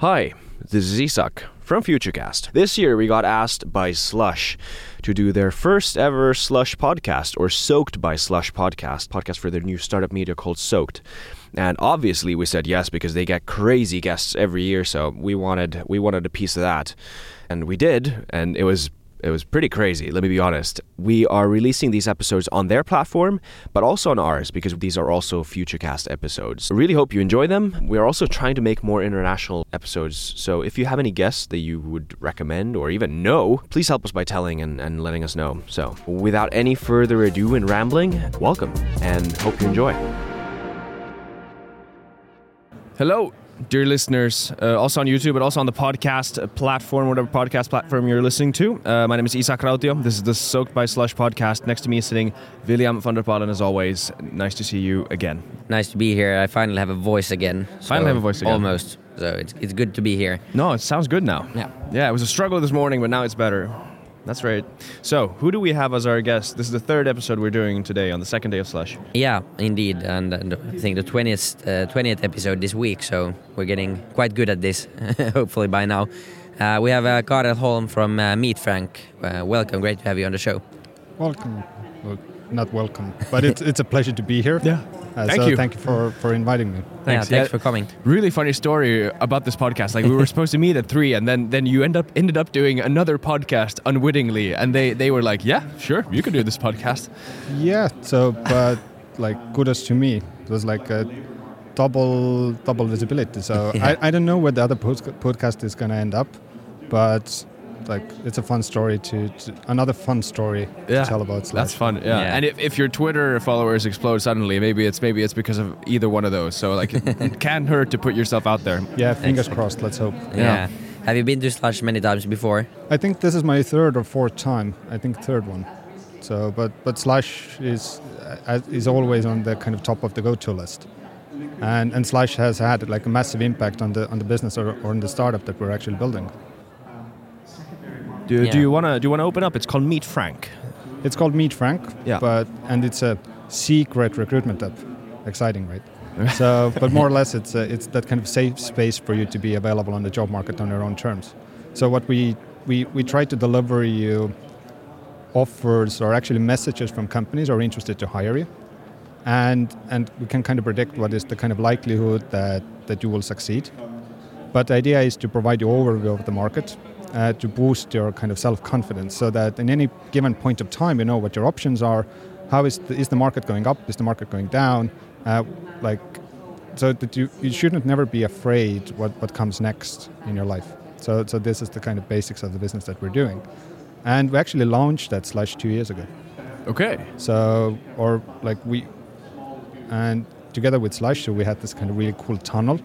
Hi, this is Isak from Futurecast. This year we got asked by Slush to do their first ever Slush podcast or Soaked by Slush podcast, podcast for their new startup media called Soaked. And obviously we said yes because they get crazy guests every year, so we wanted we wanted a piece of that. And we did, and it was it was pretty crazy, let me be honest. We are releasing these episodes on their platform, but also on ours because these are also Futurecast episodes. I really hope you enjoy them. We are also trying to make more international episodes, so if you have any guests that you would recommend or even know, please help us by telling and, and letting us know. So, without any further ado and rambling, welcome and hope you enjoy. Hello, dear listeners, uh, also on YouTube, but also on the podcast platform, whatever podcast platform you're listening to. Uh, my name is Isak Rautio. This is the Soaked by Slush podcast. Next to me is sitting William van der Palen, as always. Nice to see you again. Nice to be here. I finally have a voice again. So Finally have a voice again. Almost. So it's, it's good to be here. No, it sounds good now. Yeah. Yeah, it was a struggle this morning, but now it's better. That's right. So, who do we have as our guest? This is the third episode we're doing today on the second day of Slush. Yeah, indeed. And, and I think the 20th, uh, 20th episode this week. So we're getting quite good at this, hopefully by now. Uh, we have uh, Karel Holm from uh, MeetFrank. Uh, welcome. Great to have you on the show. Welcome. Well, not welcome, but it's it's a pleasure to be here. Yeah. Uh, Thank so you. Thank you for, for inviting me. Yeah, Thanks. thanks Yeah. for coming. Really funny story about this podcast. Like we were supposed to meet at three, and then then you end up ended up doing another podcast unwittingly, and they they were like, "Yeah, sure, you can do this podcast." Yeah. So, but like kudos to me. It was like a double double visibility. So Yeah. I, I don't know where the other podca- podcast is gonna end up, but like it's a fun story to, to another fun story Yeah, to tell about. Slush. That's fun. Yeah. Yeah. And if, if your Twitter followers explode suddenly, maybe it's maybe it's because of either one of those. So like, it can't hurt to put yourself out there. Yeah. Fingers crossed. Let's hope. Yeah. Have you been to Slush many times before? I think this is my third or fourth time. I think third one. So, but but Slush is uh, is always on the kind of top of the go-to list, and and Slush has had like a massive impact on the on the business or, or on the startup that we're actually building. Do, Yeah. do you wanna do you wanna open up? It's called MeetFrank. It's called MeetFrank, Yeah. but and it's a secret recruitment app. Exciting, right? so, but more or less, it's a, it's that kind of safe space for you to be available on the job market on your own terms. So what we we we try to deliver you offers or actually messages from companies who are interested to hire you, and and we can kind of predict what is the kind of likelihood that that you will succeed. But the idea is to provide you overview of the market, uh, to boost your kind of self-confidence, so that in any given point of time, you know what your options are. How is the, is the market going up? Is the market going down? Uh, like, so that you, you shouldn't never be afraid what, what comes next in your life. So, so this is the kind of basics of the business that we're doing. And we actually launched that Slush two years ago. Okay. So, or like we, and together with Slasher, we had this kind of really cool tunnel.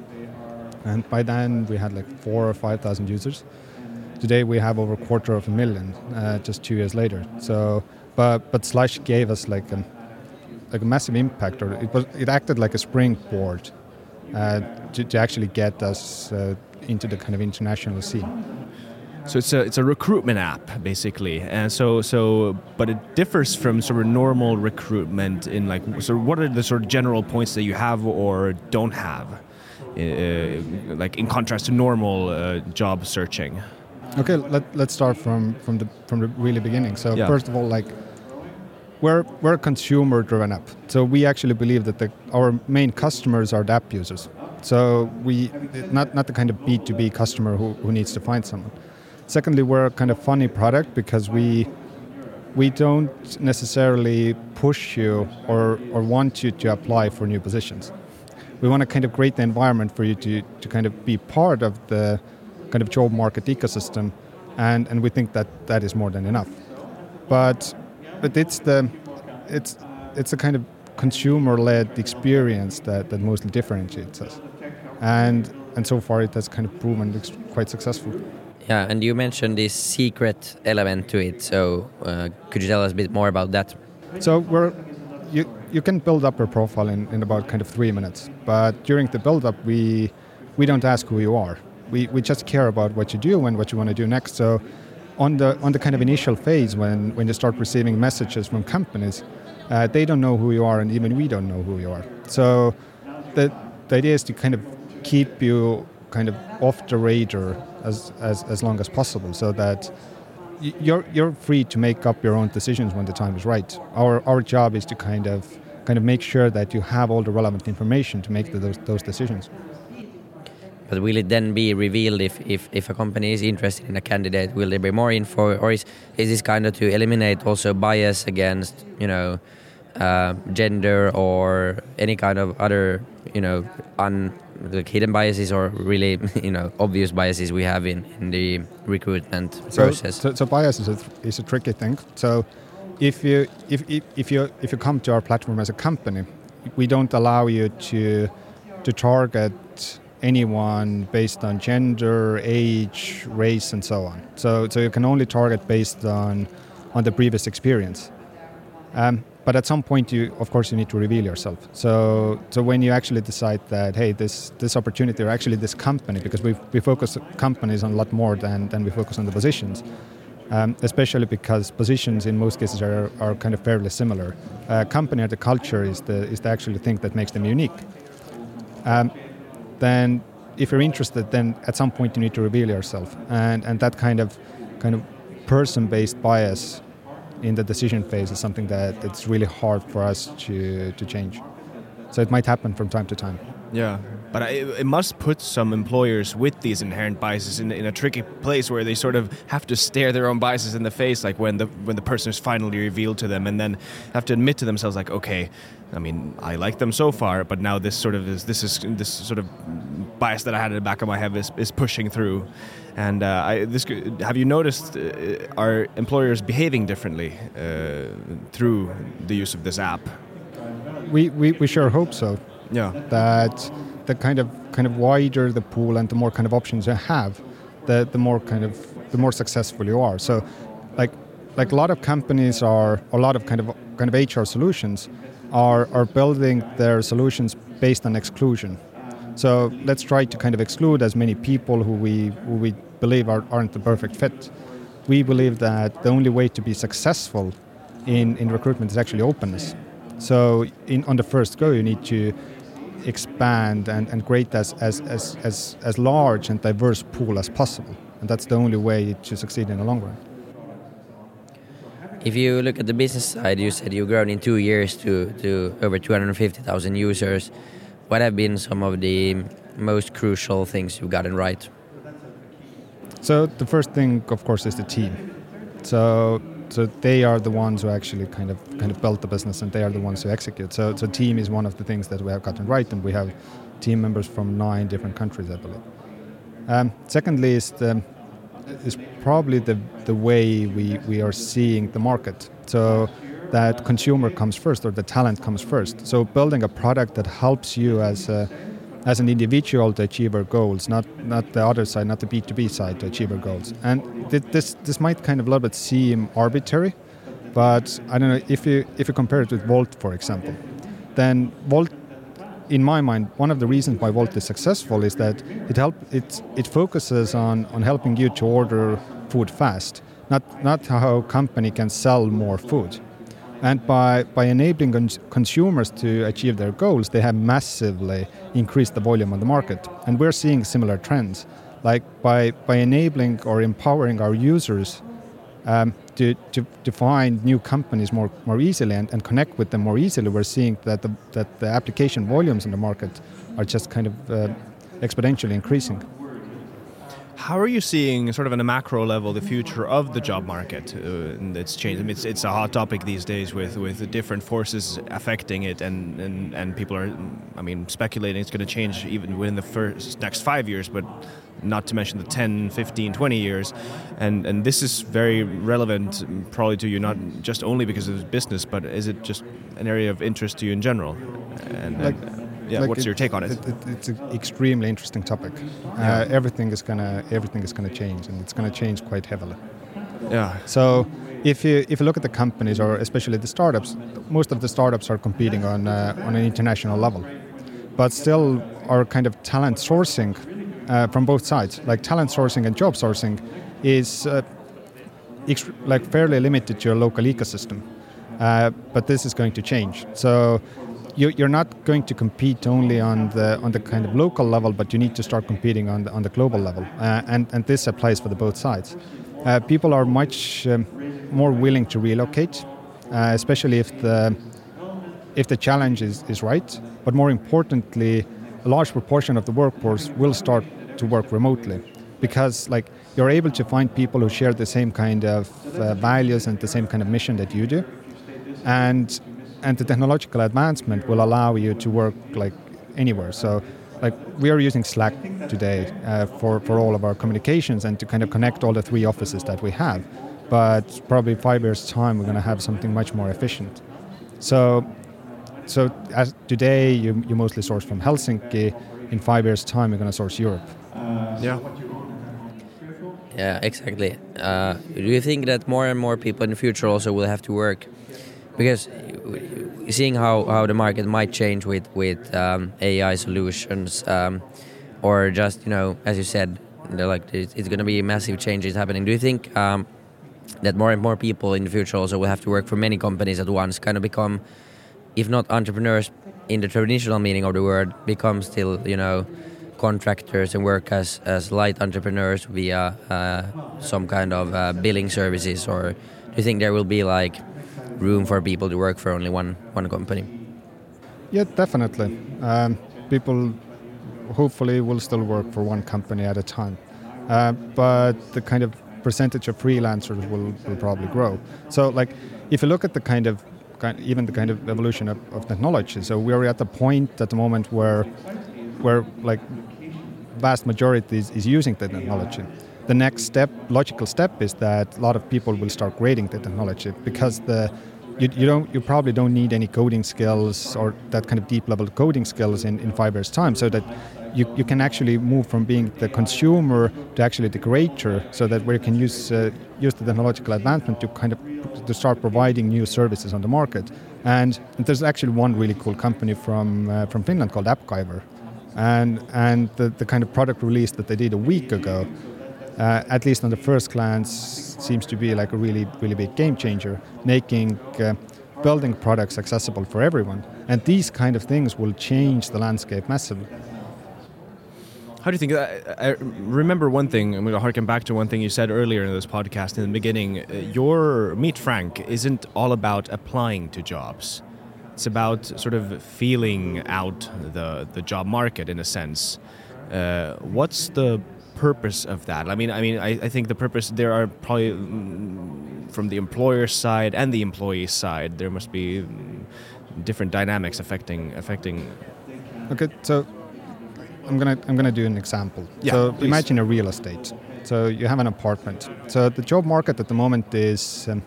And by then we had like four or 5,000 users. Today we have over a quarter of a million, uh, just two years later. So, but, but Slush gave us like a, like a massive impact, or it was, it acted like a springboard uh, to, to actually get us uh, into the kind of international scene. So it's a it's a recruitment app basically, and so so but it differs from sort of normal recruitment in like so what are the sort of general points that you have or don't have, uh, like in contrast to normal uh, job searching. Um, okay, let, let's start from, from the from the really beginning. So Yeah. first of all, like we're we're a consumer-driven app. So we actually believe that the, our main customers are the app users. So we not not the kind of B two B customer who, who needs to find someone. Secondly, we're a kind of funny product because we we don't necessarily push you or or want you to apply for new positions. We want to kind of create the environment for you to to kind of be part of the kind of job market ecosystem, and and we think that that is more than enough. But but it's the it's it's a kind of consumer-led experience that, that mostly differentiates us, and and so far it has kind of proven quite successful. Yeah, and you mentioned this secret element to it. So uh, could you tell us a bit more about that? So we're you you can build up your profile in, in about kind of three minutes, but during the build up we we don't ask who you are. We we just care about what you do and what you want to do next. So on the on the kind of initial phase when when you start receiving messages from companies, uh, they don't know who you are and even we don't know who you are. So the the idea is to kind of keep you kind of off the radar as, as, as long as possible so that you're, you're free to make up your own decisions when the time is right. Our, our job is to kind of, kind of make sure that you have all the relevant information to make the, those, those decisions. But will it then be revealed if, if, if a company is interested in a candidate? Will there be more info, or is is this kind of to eliminate also bias against you know uh, gender or any kind of other you know un like hidden biases or really you know obvious biases we have in, in the recruitment So, process? so, so bias is a, is a tricky thing. So if you if, if, if you if you come to our platform as a company, we don't allow you to to target anyone based on gender, age, race, and so on. So so you can only target based on on the previous experience. Um, but at some point, you of course you need to reveal yourself. So so when you actually decide that hey this this opportunity or actually this company because we we focus companies on a lot more than than we focus on the positions. Um, especially because positions in most cases are, are kind of fairly similar. Uh, company or the culture is the is the actual thing that makes them unique. Um, then, if you're interested, then at some point you need to reveal yourself, and and that kind of kind of person-based bias in the decision phase is something that it's really hard for us to to change. So it might happen from time to time. Yeah, but I, it must put some employers with these inherent biases in, in a tricky place where they sort of have to stare their own biases in the face, like when the when the person is finally revealed to them, and then have to admit to themselves, like, okay, I mean, I like them so far, but now this sort of is this is this sort of bias that I had in the back of my head is, is pushing through. And uh, I, this have you noticed? Uh, are employers behaving differently uh, through the use of this app? We we, we sure hope so. Yeah. that the kind of kind of wider the pool and the more kind of options you have, the the more kind of the more successful you are. So, like like a lot of companies are a lot of kind of kind of HR solutions are are building their solutions based on exclusion. So let's try to kind of exclude as many people who we who we believe are, aren't the perfect fit. We believe that the only way to be successful in, in recruitment is actually openness. So in, on the first go, you need to expand and, and create as, as, as, as, as large and diverse pool as possible. And that's the only way to succeed in the long run. If you look at the business side, you said you've grown in two years to, to over 250,000 users. What have been some of the most crucial things you've gotten right? So the first thing, of course, is the team. So so they are the ones who actually kind of kind of built the business, and they are the ones who execute. So so team is one of the things that we have gotten right, and we have team members from nine different countries, I believe. Um, secondly, is the, is probably the the way we we are seeing the market. So that consumer comes first, or the talent comes first. So building a product that helps you as a as an individual to achieve our goals, not not the other side, not the B2B side to achieve our goals. And this this might kind of a little bit seem arbitrary, but I don't know if you if you compare it with Wolt, for example, then Wolt, in my mind, one of the reasons why Wolt is successful is that it help it it focuses on on helping you to order food fast, not not how a company can sell more food. And by, by enabling cons- consumers to achieve their goals, they have massively increased the volume on the market. And we're seeing similar trends. Like by, by enabling or empowering our users um, to, to, to find new companies more, more easily and, and connect with them more easily, we're seeing that the, that the application volumes in the market are just kind of uh, exponentially increasing. How are you seeing, sort of on a macro level, the future of the job market? Uh, it's changed. I mean, it's, it's a hot topic these days with, with different forces affecting it, and, and, and people are, I mean, speculating it's going to change even within the first next five years, but not to mention the 10, 15, 20 years. And, and this is very relevant probably to you, not just only because of business, but is it just an area of interest to you in general? And, Like- and, yeah, Like what's it- your take on it? it's an extremely interesting topic. Yeah. Uh, everything is gonna everything is gonna change, and it's gonna change quite heavily. Yeah. So if you if you look at the companies or especially the startups, most of the startups are competing on uh, on an international level, but still our kind of talent sourcing uh, from both sides, like talent sourcing and job sourcing, is uh, like fairly limited to your local ecosystem. Uh, but this is going to change. So you, you're not going to compete only on the on the kind of local level, but you need to start competing on the, on the global level, uh, and and this applies for the both sides. Uh, people are much um, more willing to relocate, uh, especially if the if the challenge is, is right. But more importantly, a large proportion of the workforce will start to work remotely because like you're able to find people who share the same kind of uh, values and the same kind of mission that you do. And and the technological advancement will allow you to work like anywhere. So like we are using slack today uh, for for all of our communications and to kind of connect all the three offices that we have. But probably five years time we're going to have something much more efficient. So so as today you, you mostly source from helsinki in five years time you're going to source europe Yeah. Yeah, exactly. Uh, do you think that more and more people in the future also will have to work? Because seeing how, how the market might change with with um, AI solutions, um, or just you know, as you said, they're like it's, it's going to be massive changes happening. Do you think um, that more and more people in the future also will have to work for many companies at once, kind of become, if not entrepreneurs in the traditional meaning of the word, become still you know contractors and work as, as light entrepreneurs via uh, some kind of uh, billing services, or do you think there will be like room for people to work for only one one company? Yeah, definitely. Um, people hopefully will still work for one company at a time, uh, but the kind of percentage of freelancers will, will probably grow. So, like, if you look at the kind of kind, even the kind of evolution of, of technology, so we are at the point at the moment where where like vast majority is, is using the technology. The next step, logical step, is that a lot of people will start grading the technology because the you, you don't you probably don't need any coding skills or that kind of deep level coding skills in, in five years time so that you, you can actually move from being the consumer to actually the creator so that we can use uh, use the technological advancement to kind of to start providing new services on the market. And there's actually one really cool company from uh, from Finland called AppGyver and and the, the kind of product release that they did a week ago uh, at least on the first glance seems to be like a really really big game changer making uh, building products accessible for everyone. And these kind of things will change the landscape massively How do you think? I, I remember one thing. I'm going to harken back to one thing you said earlier in this podcast in the beginning. Your MeetFrank isn't all about applying to jobs. It's about sort of feeling out the the job market in a sense. Uh, what's the purpose of that? I mean, I mean, I, I think the purpose there are probably mm, from the employer side and the employee side. There must be mm, different dynamics affecting affecting. Okay, so I'm gonna I'm gonna do an example. Yeah, so please. imagine a real estate. So you have an apartment. So the job market at the moment is um,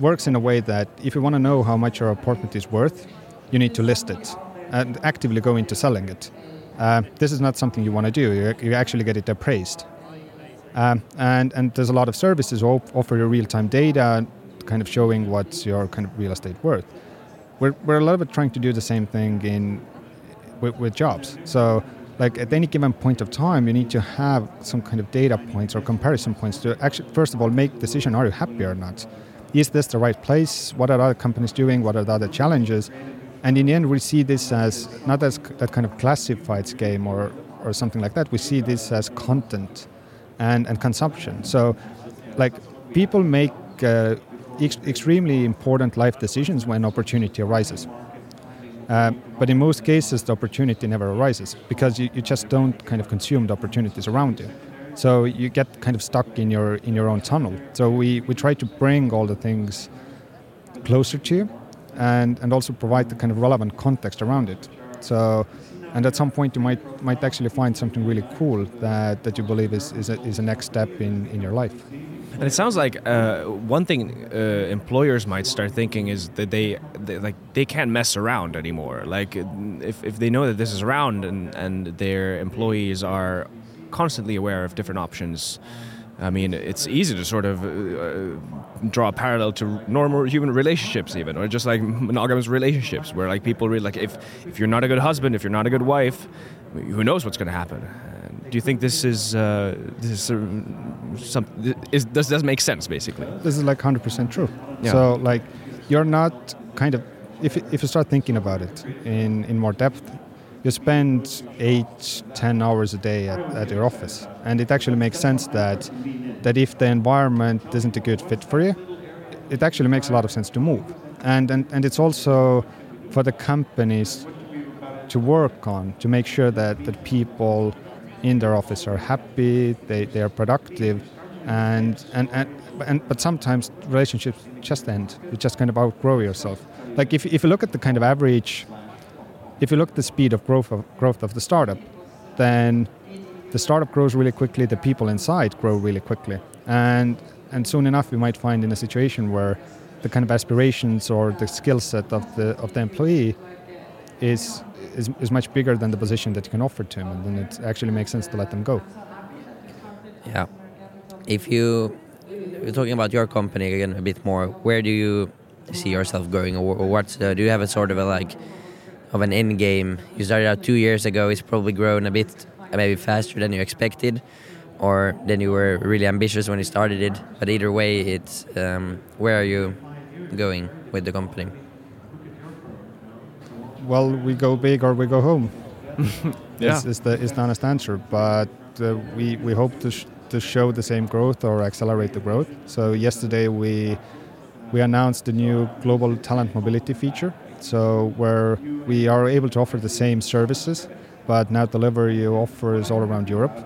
works in a way that if you want to know how much your apartment is worth, you need to list it and actively go into selling it. Uh, this is not something you want to do. You, you actually get it appraised. Um, and and there's a lot of services op- offer you real-time data, kind of showing what's your kind of real estate worth. We're, we're a little bit trying to do the same thing in with, with jobs. So, like at any given point of time, you need to have some kind of data points or comparison points to actually, first of all, make decision: Are you happy or not? Is this the right place? What are other companies doing? What are the other challenges? And in the end, we see this as not as that kind of classifieds game or or something like that. We see this as content and and consumption. So, like people make uh, ex- extremely important life decisions when opportunity arises. Uh, but in most cases, the opportunity never arises because you, you just don't kind of consume the opportunities around you. So you get kind of stuck in your in your own tunnel. So we, we try to bring all the things closer to you, and and also provide the kind of relevant context around it. So, and at some point you might might actually find something really cool that, that you believe is is a, is a next step in, in your life. And it sounds like uh, one thing uh, employers might start thinking is that they, they like they can't mess around anymore. Like if, if they know that this is around and, and their employees are constantly aware of different options. I mean, it's easy to sort of uh, draw a parallel to normal human relationships, even, or just like monogamous relationships, where like people really like if if you're not a good husband, if you're not a good wife, who knows what's going to happen? Do you think this is uh, this is uh, some is does does make sense basically? This is like 100% true. Yeah. So like you're not kind of if if you start thinking about it in in more depth, you spend eight, ten hours a day at, at your office, and it actually makes sense that that if the environment isn't a good fit for you, it actually makes a lot of sense to move. And and, and it's also for the companies to work on to make sure that, that people in their office are happy, they, they are productive, and, and, and, and but sometimes relationships just end. You just kind of outgrow yourself. Like if, if you look at the kind of average, if you look at the speed of growth of growth of the startup, then the startup grows really quickly, the people inside grow really quickly. And and soon enough we might find in a situation where the kind of aspirations or the skill set of the of the employee is, is is much bigger than the position that you can offer to him, and then it actually makes sense to let them go. Yeah. If you you're talking about your company again a bit more, where do you see yourself going, or what's uh, do you have a sort of a like of an end game? You started out two years ago. It's probably grown a bit, maybe faster than you expected or then you were really ambitious when you started it. But either way, it's um, where are you going with the company? Well, we go big or we go home. yeah. is, is, the is the honest answer. But uh, we we hope to sh to show the same growth or accelerate the growth. So yesterday we we announced the new global talent mobility feature. So where we are able to offer the same services, but now deliver you offers all around Europe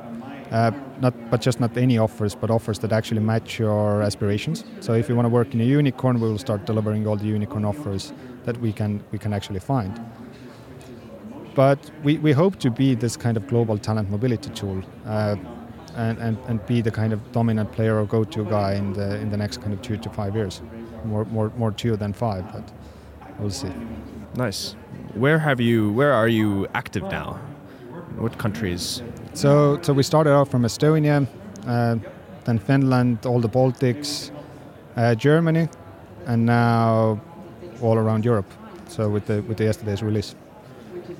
uh, not, but just not any offers, but offers that actually match your aspirations. So if you want to work in a unicorn, we will start delivering all the unicorn offers that we can we can actually find. But we, we hope to be this kind of global talent mobility tool, uh, and, and, and be the kind of dominant player or go-to guy in the in the next kind of two to five years, more more more two than five, but we'll see. Nice. Where have you? Where are you active now? What countries? So, so we started out from Estonia, uh, then Finland, all the Baltics, uh, Germany, and now all around Europe. So with the with the yesterday's release.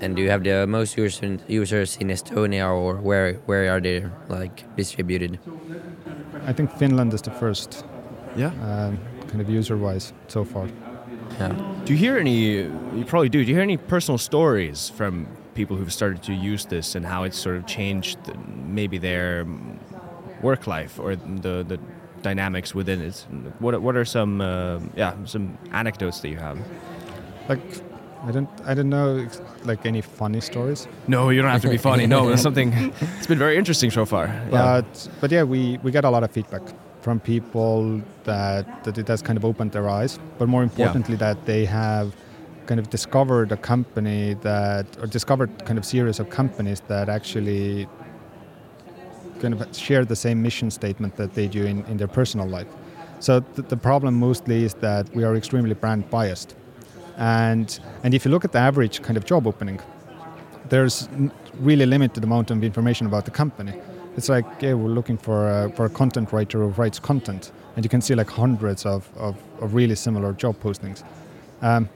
And do you have the most users users in Estonia, or where where are they like distributed? I think Finland is the first. Yeah. Um, kind of user-wise so far. Yeah. Do you hear any? You probably do. Do you hear any personal stories from people who've started to use this and how it's sort of changed maybe their work life or the the dynamics within it. What what are some uh, yeah some anecdotes that you have? Like I don't I don't know like any funny stories. No, you don't have to be funny. No, it's something. It's been very interesting so far. Yeah. But but yeah, we we get a lot of feedback from people that that it has kind of opened their eyes, but more importantly yeah. that they have kind of discovered a company that, or discovered kind of series of companies that actually kind of share the same mission statement that they do in, in their personal life. So th- the problem mostly is that we are extremely brand biased. And, and if you look at the average kind of job opening, there's really limited amount of information about the company. It's like, yeah, we're looking for a, for a content writer who writes content. And you can see like hundreds of, of, of really similar job postings. Um,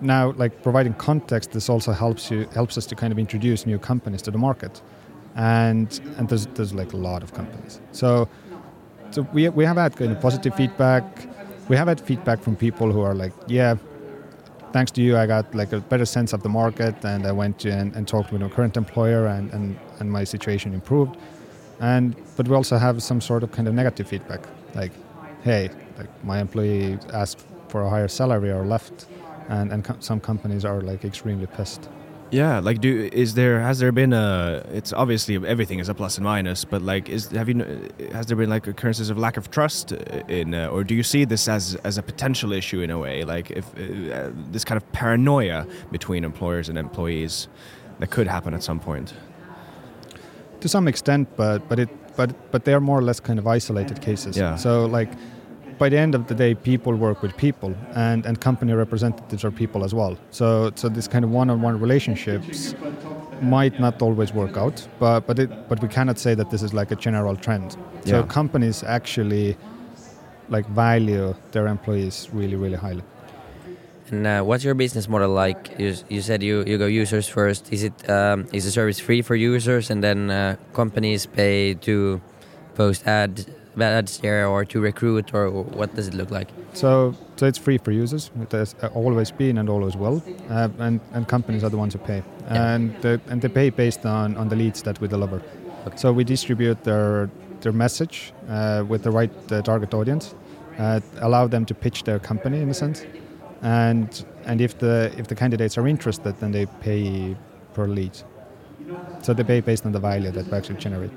now like providing context this also helps you helps us to kind of introduce new companies to the market and and there's there's like a lot of companies so so we, we have had kind of positive feedback we have had feedback from people who are like yeah thanks to you i got like a better sense of the market and i went and, and talked with my current employer and, and and my situation improved and but we also have some sort of kind of negative feedback like hey like my employee asked for a higher salary or left and and co some companies are like extremely pissed. Yeah, like do is there has there been a it's obviously everything is a plus and minus, but like is have you has there been like occurrences of lack of trust in uh, or do you see this as as a potential issue in a way like if uh, this kind of paranoia between employers and employees that could happen at some point? To some extent, but but it but but they are more or less kind of isolated cases. Yeah. So like by the end of the day, people work with people, and, and company representatives are people as well. So so this kind of one-on-one relationships might not always work out, but but it but we cannot say that this is like a general trend. So yeah. companies actually like value their employees really really highly. And uh, what's your business model like? You, you said you, you go users first. Is it um, is the service free for users, and then uh, companies pay to post ad badge there or to recruit or what does it look like? So, so it's free for users. It has always been and always will, uh, and and companies are the ones who pay, Yeah. and the, and they pay based on on the leads that we deliver. Okay. So we distribute their their message uh, with the right uh, target audience, uh, allow them to pitch their company in a sense, and and if the if the candidates are interested, then they pay per lead. So they pay based on the value that we actually generate.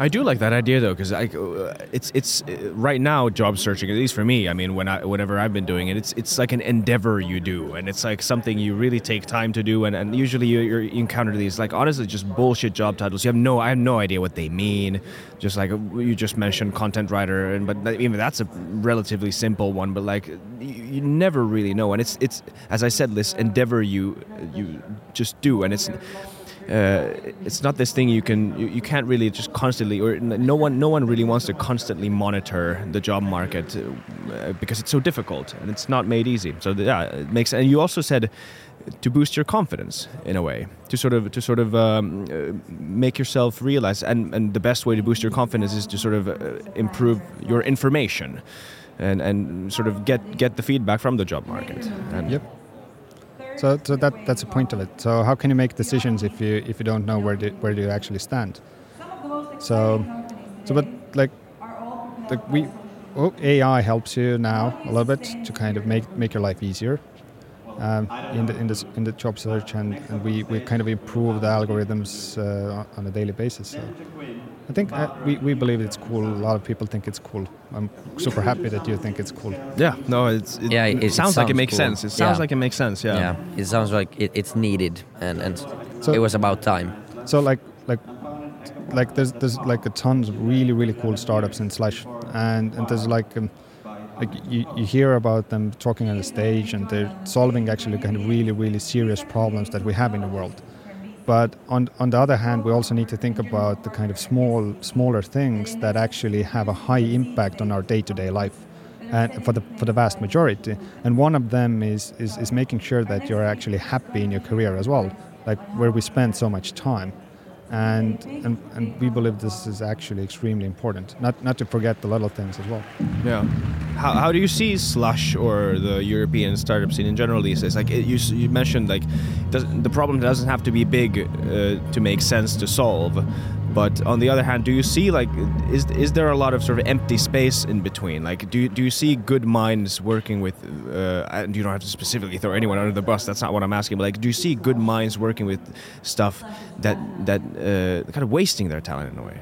I do like that idea though, because uh, it's it's uh, right now job searching. At least for me, I mean, when I whenever I've been doing it, it's it's like an endeavor you do, and it's like something you really take time to do. And, and usually you, you encounter these like honestly just bullshit job titles. You have no I have no idea what they mean. Just like uh, you just mentioned content writer, and but even that's a relatively simple one. But like you, you never really know, and it's it's as I said, this endeavor you you just do, and it's uh, it's not this thing you can you, you can't really just constantly or no one no one really wants to constantly monitor the job market uh, because it's so difficult and it's not made easy so yeah it makes and you also said to boost your confidence in a way to sort of to sort of um, uh, make yourself realize and and the best way to boost your confidence is to sort of uh, improve your information and and sort of get get the feedback from the job market and Yep. So, so that that's the point of it. So how can you make decisions if you if you don't know where do, where do you actually stand? So, so but like, like we, oh, AI helps you now a little bit to kind of make make your life easier. Um, in the in the in the job search and, and we, we kind of improve the algorithms uh, on a daily basis. So I think uh, we, we believe it's cool. A lot of people think it's cool. I'm super happy that you think it's cool. Yeah, no, it's it, Yeah, it it- it sounds like it makes cool. sense. It sounds Yeah. like it makes sense. Yeah. Yeah, it sounds like it, it's needed, and and So- it was about time. So like like like there's there's like a tons of really really cool startups in Slush, and and there's like um, like you, you hear about them talking on the stage and they're solving actually kind of really really serious problems that we have in the world. But on on the other hand, we also need to think about the kind of small smaller things that actually have a high impact on our day-to-day life. And for the for the vast majority, and one of them is, is is making sure that you're actually happy in your career as well, like where we spend so much time and, and and we believe this is actually extremely important. Not not to forget the little things as well. Yeah. How, how do you see Slush or the European startup scene in general these days? Like it, you, you mentioned, like does, the problem doesn't have to be big uh, to make sense to solve. But on the other hand, do you see like is is there a lot of sort of empty space in between? Like do you, do you see good minds working with? Uh, and you don't have to specifically throw anyone under the bus. That's not what I'm asking. But like, do you see good minds working with stuff that that uh, kind of wasting their talent in a way?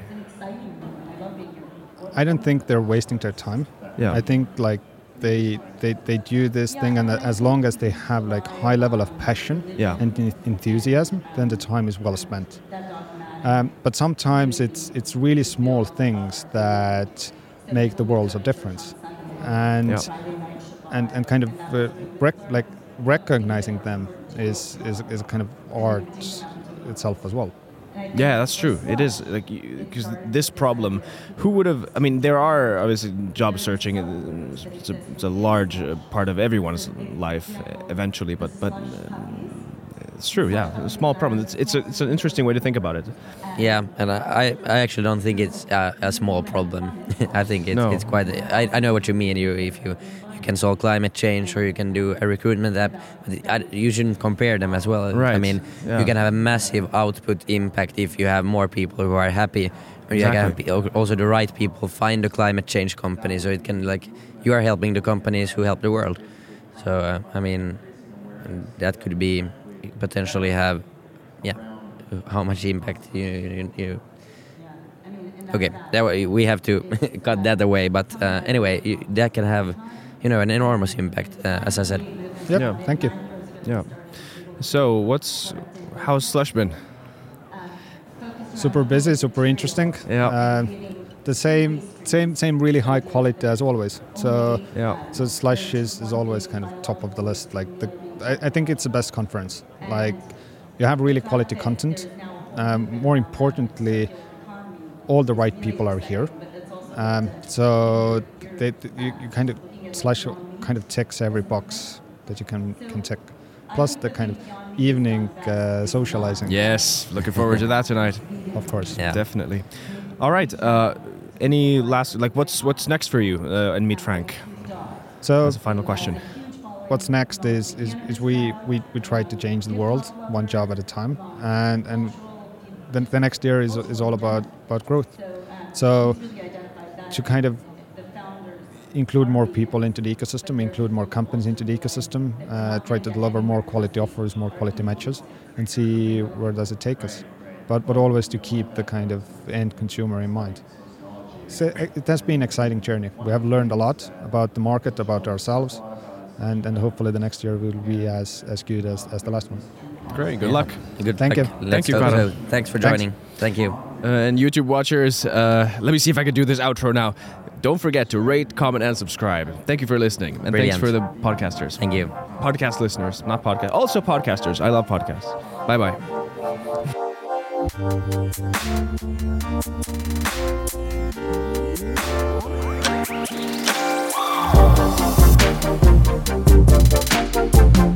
I don't think they're wasting their time. Yeah. I think like they they, they do this thing, and as long as they have like high level of passion Yeah. and enthusiasm, then the time is well spent. Um, but sometimes it's it's really small things that make the worlds of difference, and Yeah. and and kind of uh, rec- like recognizing them is is is a kind of art itself as well. Yeah, that's true. It is like because this problem, who would have? I mean, there are obviously job searching. It's a, it's a large uh, part of everyone's life eventually, but but um, it's true. Yeah, a small problem. It's it's a, it's an interesting way to think about it. Yeah, and I, I actually don't think it's a, a small problem. I think it's, No. it's quite. I, I know what you mean. You if you you can solve climate change or you can do a recruitment app, but I, you shouldn't compare them as well. Right. I mean, yeah. you can have a massive output impact if you have more people who are happy. Or you can have Exactly. pe- also the right people find the climate change company, so it can like you are helping the companies who help the world. So uh, I mean, that could be potentially have, yeah, how much impact you you. you Okay, that way we have to cut that away. But uh, anyway, you, that can have, you know, an enormous impact, uh, as I said. Yep. Yeah. Thank you. Yeah. So what's how's Slush been? super busy, super interesting. Yeah. Uh, the same, same, same really high quality as always. So, Yeah. so Slush is, is always kind of top of the list. Like the, I, I think it's the best conference. Like, you have really quality content. Um, more importantly, all the right people are here. Um, so they, you, you kind of Slush kind of ticks every box that you can can tick. Plus the kind of evening uh, socializing, Yes. Looking forward to that tonight. of course. Yeah. Definitely. All right. Uh, any last like what's what's next for you uh, in MeetFrank? So That's a final question. What's next is, is, is we, we, we try to change the world one job at a time. And and the, the next year is, is all about, about growth. So to kind of include more people into the ecosystem include more companies into the ecosystem uh, try to deliver more quality offers more quality matches and see where does it take us. But, but always to keep the kind of end consumer in mind. So it has been an exciting journey. We have learned a lot about the market about ourselves and, and hopefully the next year will be as, as good as, as the last one. Great. Good luck. Good Thank luck. you. Let's Thank you, hope Thanks for Thanks. joining. Thank you. Uh, and YouTube watchers, uh, let me see if I can do this outro now. Don't forget to rate, comment, and subscribe. Thank you for listening, and thanks for the podcasters, Thank you. podcast listeners, not podcast, also podcasters. I love podcasts. Bye bye. Thank you.